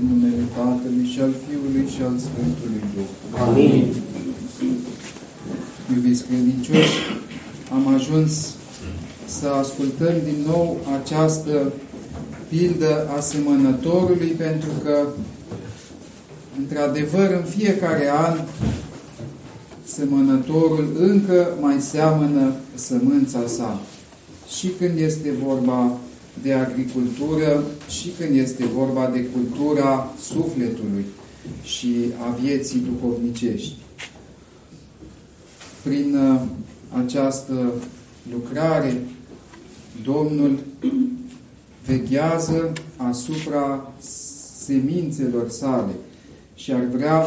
în numele Tatălui și al Fiului și al Sfântului Duh. Amin. Iubiți credincioși, am ajuns să ascultăm din nou această pildă a semănătorului pentru că într-adevăr în fiecare an semănătorul încă mai seamănă sămânța sa. Și când este vorba de agricultură și când este vorba de cultura sufletului și a vieții duhovnicești. Prin uh, această lucrare, Domnul veghează asupra semințelor sale și ar vrea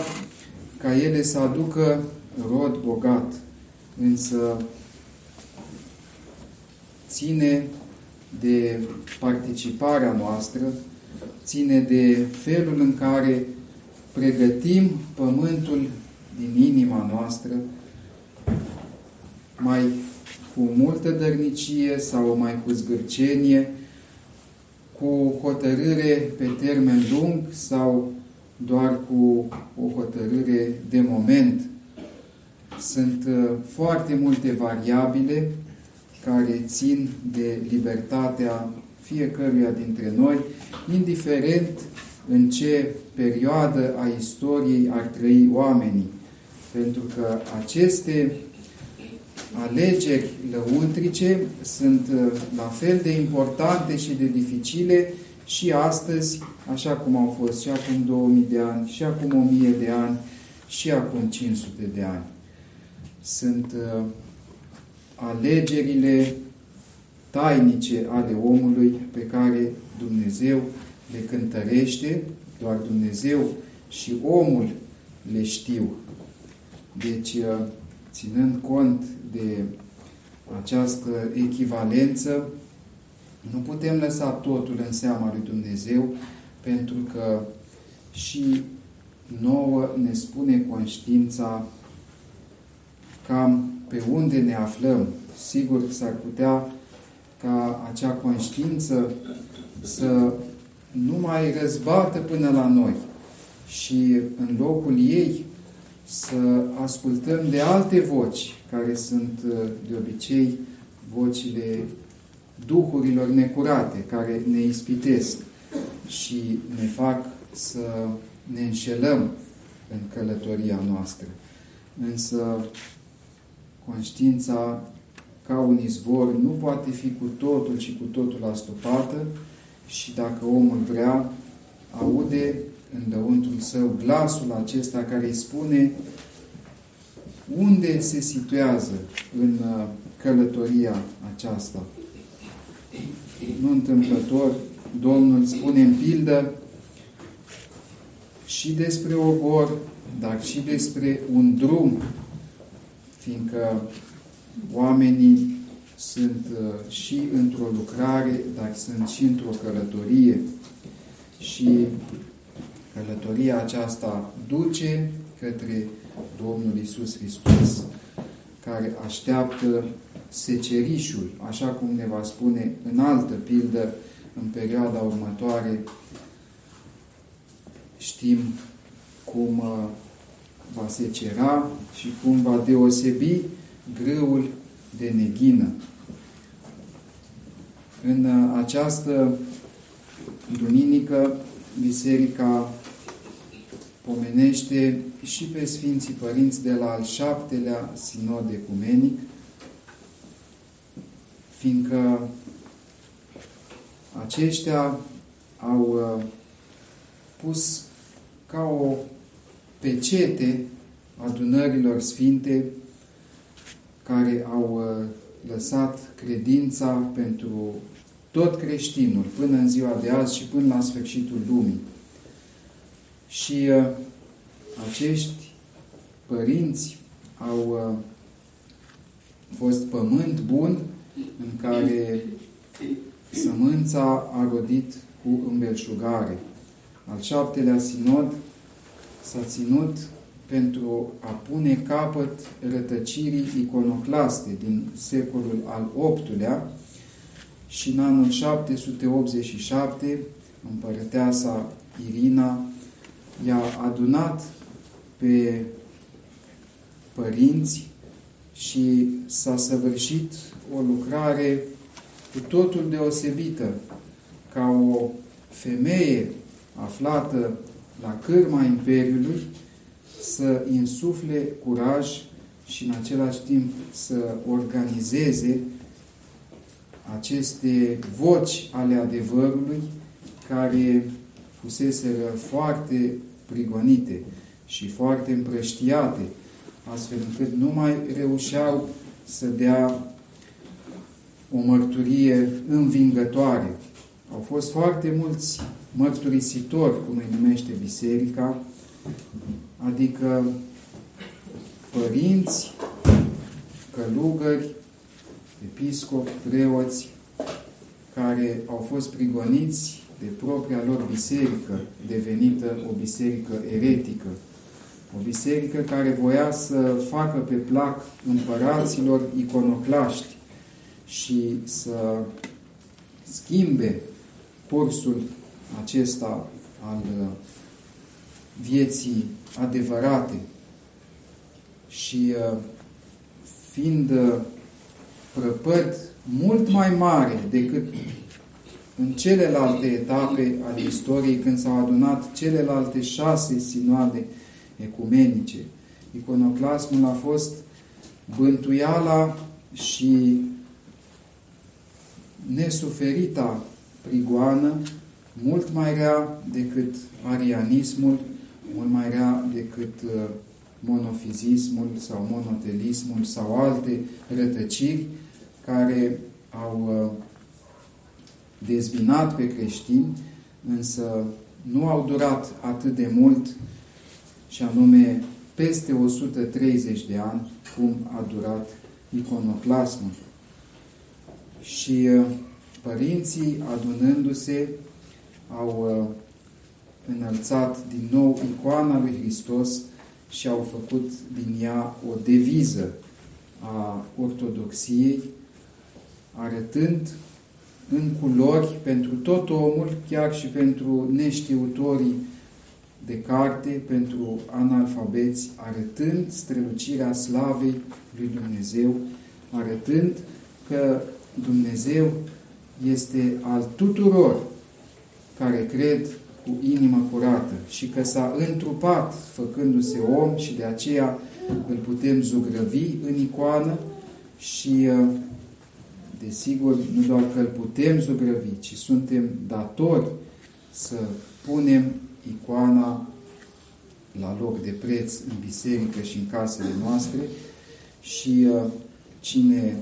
ca ele să aducă rod bogat, însă ține de participarea noastră, ține de felul în care pregătim pământul din inima noastră, mai cu multă dărnicie sau mai cu zgârcenie, cu hotărâre pe termen lung sau doar cu o hotărâre de moment. Sunt uh, foarte multe variabile care țin de libertatea fiecăruia dintre noi, indiferent în ce perioadă a istoriei ar trăi oamenii. Pentru că aceste alegeri lăuntrice sunt uh, la fel de importante și de dificile și astăzi, așa cum au fost și acum 2000 de ani, și acum 1000 de ani, și acum 500 de ani. Sunt uh, alegerile tainice ale omului pe care Dumnezeu le cântărește, doar Dumnezeu și omul le știu. Deci, uh, ținând cont de această echivalență, nu putem lăsa totul în seama lui Dumnezeu, pentru că și nouă ne spune conștiința cam pe unde ne aflăm. Sigur, s-ar putea ca acea conștiință să nu mai răzbată până la noi și în locul ei să ascultăm de alte voci, care sunt de obicei vocile duhurilor necurate, care ne ispitesc și ne fac să ne înșelăm în călătoria noastră. Însă conștiința ca un izvor nu poate fi cu totul și cu totul astupată și dacă omul vrea, aude în dăuntul său glasul acesta care îi spune unde se situează în uh, călătoria aceasta. Nu întâmplător, Domnul spune în pildă și despre ogor, dar și despre un drum fiindcă oamenii sunt uh, și într-o lucrare, dar sunt și într-o călătorie. Și călătoria aceasta duce către Domnul Isus Hristos, care așteaptă secerișul, așa cum ne va spune în altă pildă în perioada următoare. Știm cum uh, va secera și cum va deosebi grâul de neghină. În această duminică, Biserica pomenește și pe Sfinții Părinți de la al șaptelea sinod ecumenic, fiindcă aceștia au uh, pus ca o pecete adunărilor sfinte care au uh, lăsat credința pentru tot creștinul până în ziua de azi și până la sfârșitul lumii. Și uh, acești părinți au uh, fost pământ bun în care sămânța a rodit cu îmbelșugare. Al șaptelea sinod s-a ținut pentru a pune capăt rătăcirii iconoclaste din secolul al VIII-lea și în anul 787 împărăteasa Irina i-a adunat pe părinți și s-a săvârșit o lucrare cu totul deosebită, ca o femeie aflată la cârma Imperiului să insufle curaj și în același timp să organizeze aceste voci ale adevărului care fuseseră foarte prigonite și foarte împrăștiate, astfel încât nu mai reușeau să dea o mărturie învingătoare. Au fost foarte mulți mărturisitori, cum îi numește biserica, adică părinți, călugări, episcopi, preoți, care au fost prigoniți de propria lor biserică, devenită o biserică eretică. O biserică care voia să facă pe plac împăraților iconoclaști și să schimbe cursul acesta al vieții adevărate și uh, fiind uh, prăpăd mult mai mare decât în celelalte etape ale istoriei, când s-au adunat celelalte șase sinoade ecumenice. Iconoclasmul a fost bântuiala și nesuferita prigoană, mult mai rea decât arianismul, mult mai rea decât uh, monofizismul sau monotelismul sau alte rătăciri care au uh, dezbinat pe creștini, însă nu au durat atât de mult și anume peste 130 de ani cum a durat iconoclasmul. Și uh, părinții, adunându-se, au uh, înălțat din nou icoana lui Hristos și au făcut din ea o deviză a ortodoxiei, arătând în culori pentru tot omul, chiar și pentru neștiutorii de carte, pentru analfabeți, arătând strălucirea slavei lui Dumnezeu, arătând că Dumnezeu este al tuturor care cred cu inimă curată și că s-a întrupat făcându-se om și de aceea îl putem zugrăvi în icoană și uh, desigur nu doar că îl putem zugrăvi, ci suntem datori să punem icoana la loc de preț în biserică și în casele noastre și uh, cine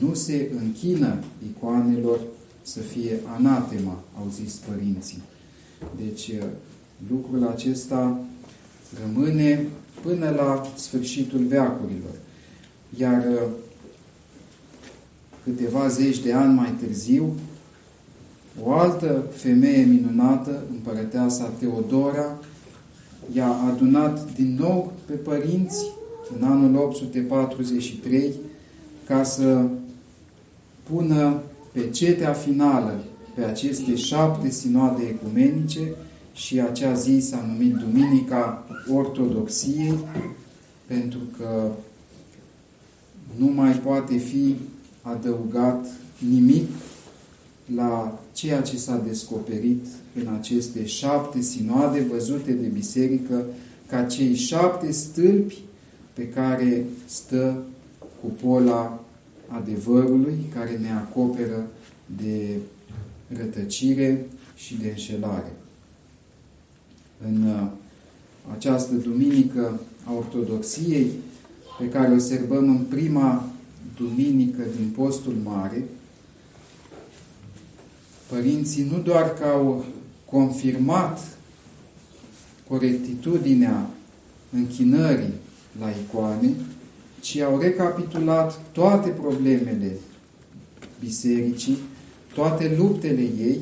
nu se închină icoanelor să fie anatema, au zis părinții. Deci uh, lucrul acesta rămâne până la sfârșitul veacurilor. Iar uh, câteva zeci de ani mai târziu, o altă femeie minunată, împărăteasa Teodora, i-a adunat din nou pe părinți în anul 843 ca să pună pe cetea finală pe aceste șapte sinoade ecumenice și acea zi s-a numit Duminica Ortodoxiei pentru că nu mai poate fi adăugat nimic la ceea ce s-a descoperit în aceste șapte sinoade văzute de biserică ca cei șapte stâlpi pe care stă cupola adevărului care ne acoperă de rătăcire și de înșelare. În uh, această duminică a Ortodoxiei, pe care o serbăm în prima duminică din postul mare, părinții nu doar că au confirmat corectitudinea închinării la icoane, ci au recapitulat toate problemele bisericii, toate luptele ei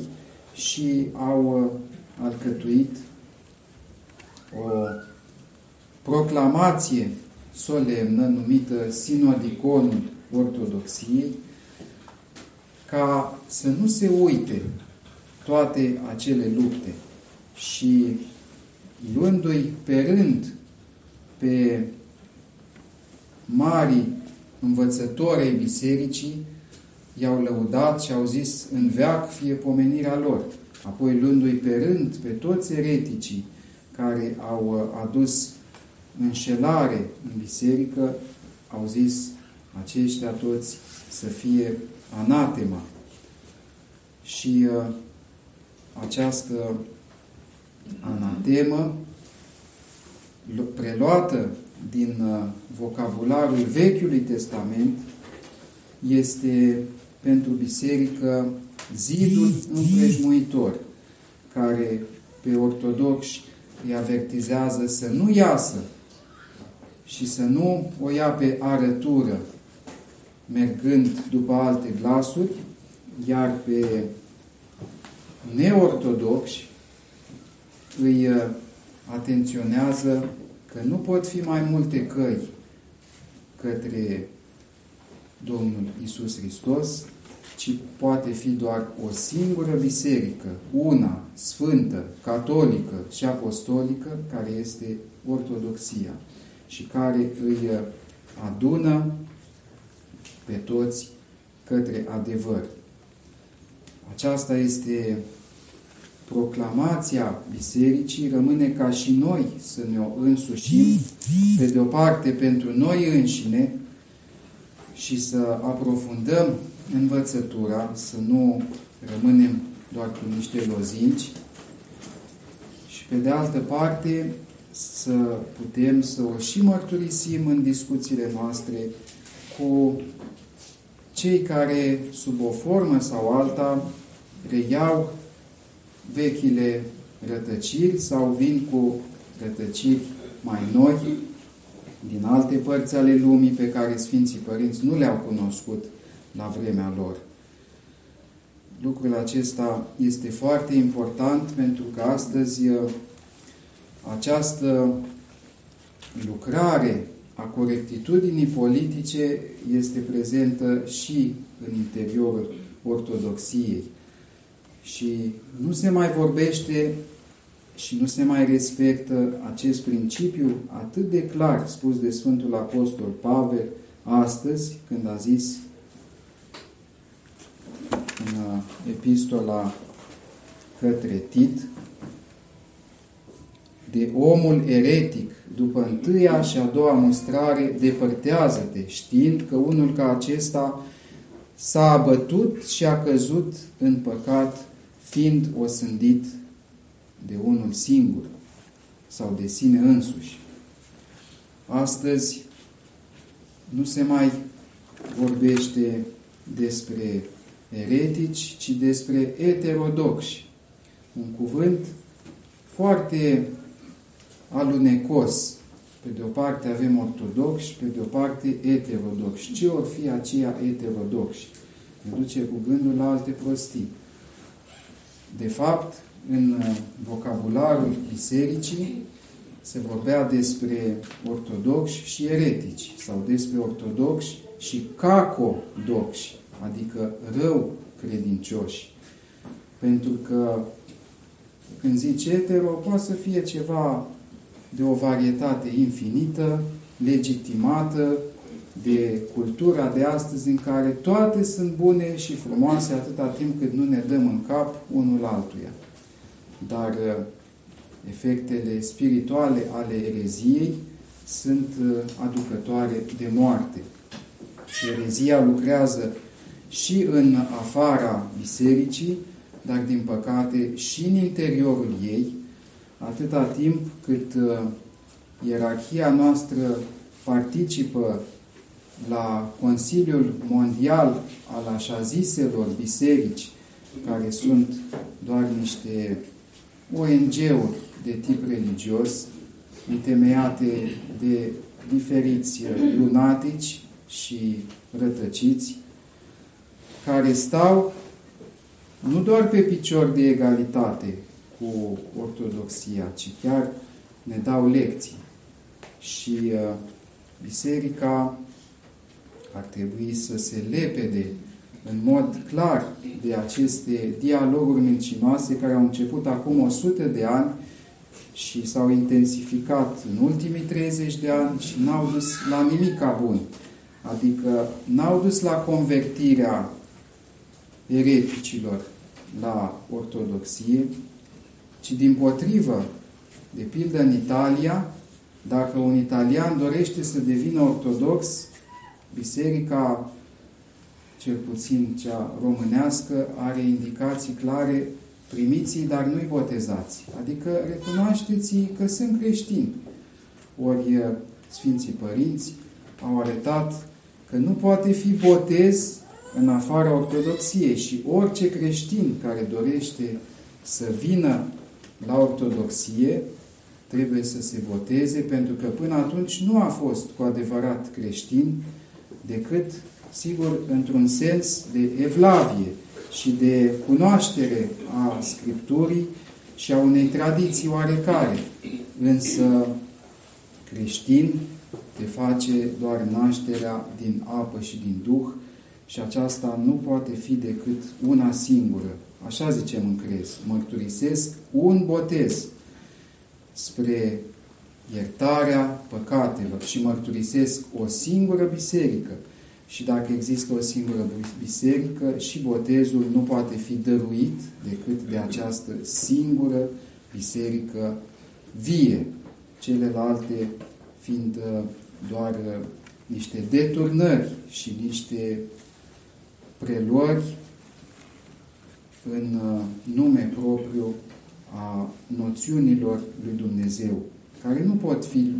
și au uh, alcătuit o proclamație solemnă numită Sinodiconul Ortodoxiei, ca să nu se uite toate acele lupte și luându-i pe rând pe mari învățători ai bisericii, i-au lăudat și au zis în veac fie pomenirea lor. Apoi luându-i pe rând pe toți ereticii care au adus înșelare în biserică, au zis aceștia toți să fie anatema. Și uh, această anatemă preluată din uh, vocabularul Vechiului Testament este pentru biserică zidul împrejmuitor, care pe ortodoxi îi avertizează să nu iasă și să nu o ia pe arătură, mergând după alte glasuri, iar pe neortodoxi îi uh, atenționează că nu pot fi mai multe căi către Domnul Isus Hristos, ci poate fi doar o singură biserică, una, sfântă, catolică și apostolică, care este ortodoxia și care îi adună pe toți către adevăr. Aceasta este proclamația bisericii, rămâne ca și noi să ne o însușim, pe de o parte pentru noi înșine și să aprofundăm învățătura, să nu rămânem doar cu niște lozinci și pe de altă parte să putem să o și mărturisim în discuțiile noastre cu cei care, sub o formă sau alta, reiau vechile rătăciri sau vin cu rătăciri mai noi din alte părți ale lumii pe care Sfinții Părinți nu le-au cunoscut la vremea lor. Lucrul acesta este foarte important pentru că astăzi uh, această lucrare a corectitudinii politice este prezentă și în interiorul ortodoxiei. Și nu se mai vorbește și nu se mai respectă acest principiu atât de clar spus de Sfântul Apostol Pavel astăzi, când a zis în uh, epistola către Tit, de omul eretic, după întâia și a doua mustrare, depărtează-te, știind că unul ca acesta s-a abătut și a căzut în păcat, fiind osândit de unul singur sau de sine însuși. Astăzi nu se mai vorbește despre eretici, ci despre eterodoxi. Un cuvânt foarte alunecos. Pe de o parte avem ortodoxi, pe de o parte eterodoxi. Ce or fi aceia eterodoxi? Ne duce cu gândul la alte prostii. De fapt, în uh, vocabularul bisericii se vorbea despre ortodoxi și eretici sau despre ortodoxi și cacodoxi, adică rău credincioși. Pentru că când zici etero, poate să fie ceva de o varietate infinită, legitimată, de cultura de astăzi în care toate sunt bune și frumoase atâta timp cât nu ne dăm în cap unul altuia dar uh, efectele spirituale ale ereziei sunt uh, aducătoare de moarte. Și erezia lucrează și în afara bisericii, dar din păcate și în interiorul ei, atâta timp cât uh, ierarhia noastră participă la Consiliul Mondial al așa ziselor biserici, care sunt doar niște ONG-uri de tip religios, întemeiate de diferiți lunatici și rătăciți, care stau nu doar pe picior de egalitate cu ortodoxia, ci chiar ne dau lecții. Și uh, biserica ar trebui să se lepede în mod clar de aceste dialoguri mincinoase care au început acum 100 de ani și s-au intensificat în ultimii 30 de ani și n-au dus la nimic bun. Adică n-au dus la convertirea ereticilor la ortodoxie, ci din potrivă, de pildă în Italia, dacă un italian dorește să devină ortodox, biserica, cel puțin cea românească, are indicații clare, primiți dar nu-i botezați. Adică recunoașteți că sunt creștini. Ori Sfinții Părinți au arătat că nu poate fi botez în afara ortodoxiei și orice creștin care dorește să vină la ortodoxie trebuie să se boteze, pentru că până atunci nu a fost cu adevărat creștin, decât, sigur, într-un sens de evlavie și de cunoaștere a Scripturii și a unei tradiții oarecare. Însă, creștin te face doar nașterea din apă și din Duh și aceasta nu poate fi decât una singură. Așa zicem în crez. Mărturisesc un botez spre iertarea păcatelor și mărturisesc o singură biserică. Și dacă există o singură biserică, și botezul nu poate fi dăruit decât de această singură biserică vie, celelalte fiind uh, doar uh, niște deturnări și niște preluări în uh, nume propriu a noțiunilor lui Dumnezeu, care nu pot fi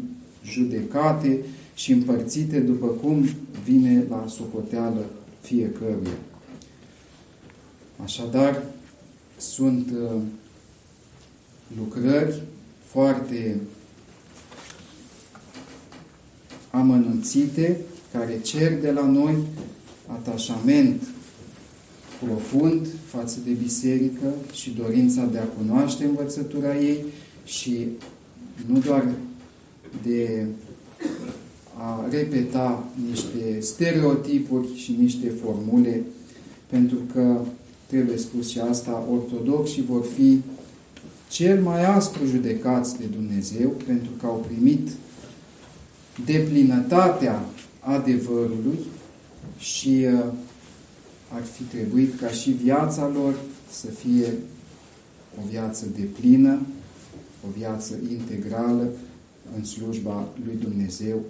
judecate și împărțite după cum vine la socoteală fiecăruia. Așadar, sunt uh, lucrări foarte amănunțite care cer de la noi atașament profund față de biserică și dorința de a cunoaște învățătura ei și nu doar de a repeta niște stereotipuri și niște formule, pentru că, trebuie spus și asta, ortodoxii vor fi cel mai aspru judecați de Dumnezeu, pentru că au primit deplinătatea adevărului și uh, ar fi trebuit ca și viața lor să fie o viață deplină, o viață integrală în slujba lui Dumnezeu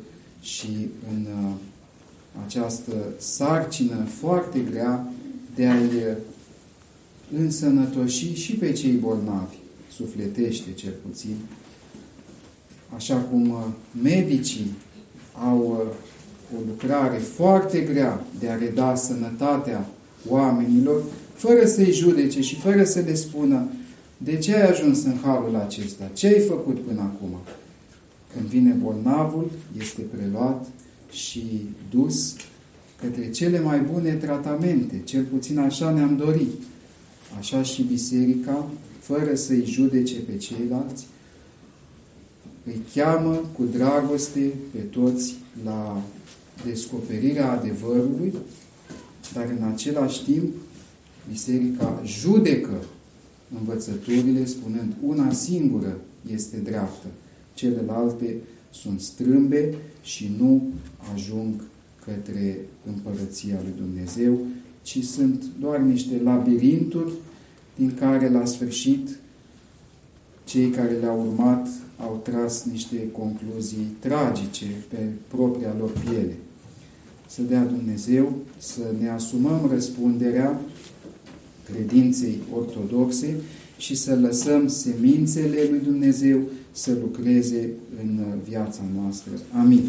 și în uh, această sarcină foarte grea de a-i uh, însănătoși și pe cei bolnavi, sufletește cel puțin, așa cum uh, medicii au o lucrare foarte grea de a reda sănătatea oamenilor, fără să-i judece și fără să le spună de ce ai ajuns în halul acesta, ce ai făcut până acum. Când vine bolnavul, este preluat și dus către cele mai bune tratamente, cel puțin așa ne-am dorit. Așa și biserica, fără să-i judece pe ceilalți, îi cheamă cu dragoste pe toți la descoperirea adevărului, dar în același timp Biserica judecă învățăturile spunând una singură este dreaptă, celelalte sunt strâmbe și nu ajung către împărăția lui Dumnezeu, ci sunt doar niște labirinturi din care la sfârșit cei care le-au urmat au tras niște concluzii tragice pe propria lor piele să dea Dumnezeu să ne asumăm răspunderea credinței ortodoxe și să lăsăm semințele lui Dumnezeu să lucreze în viața noastră. Amin.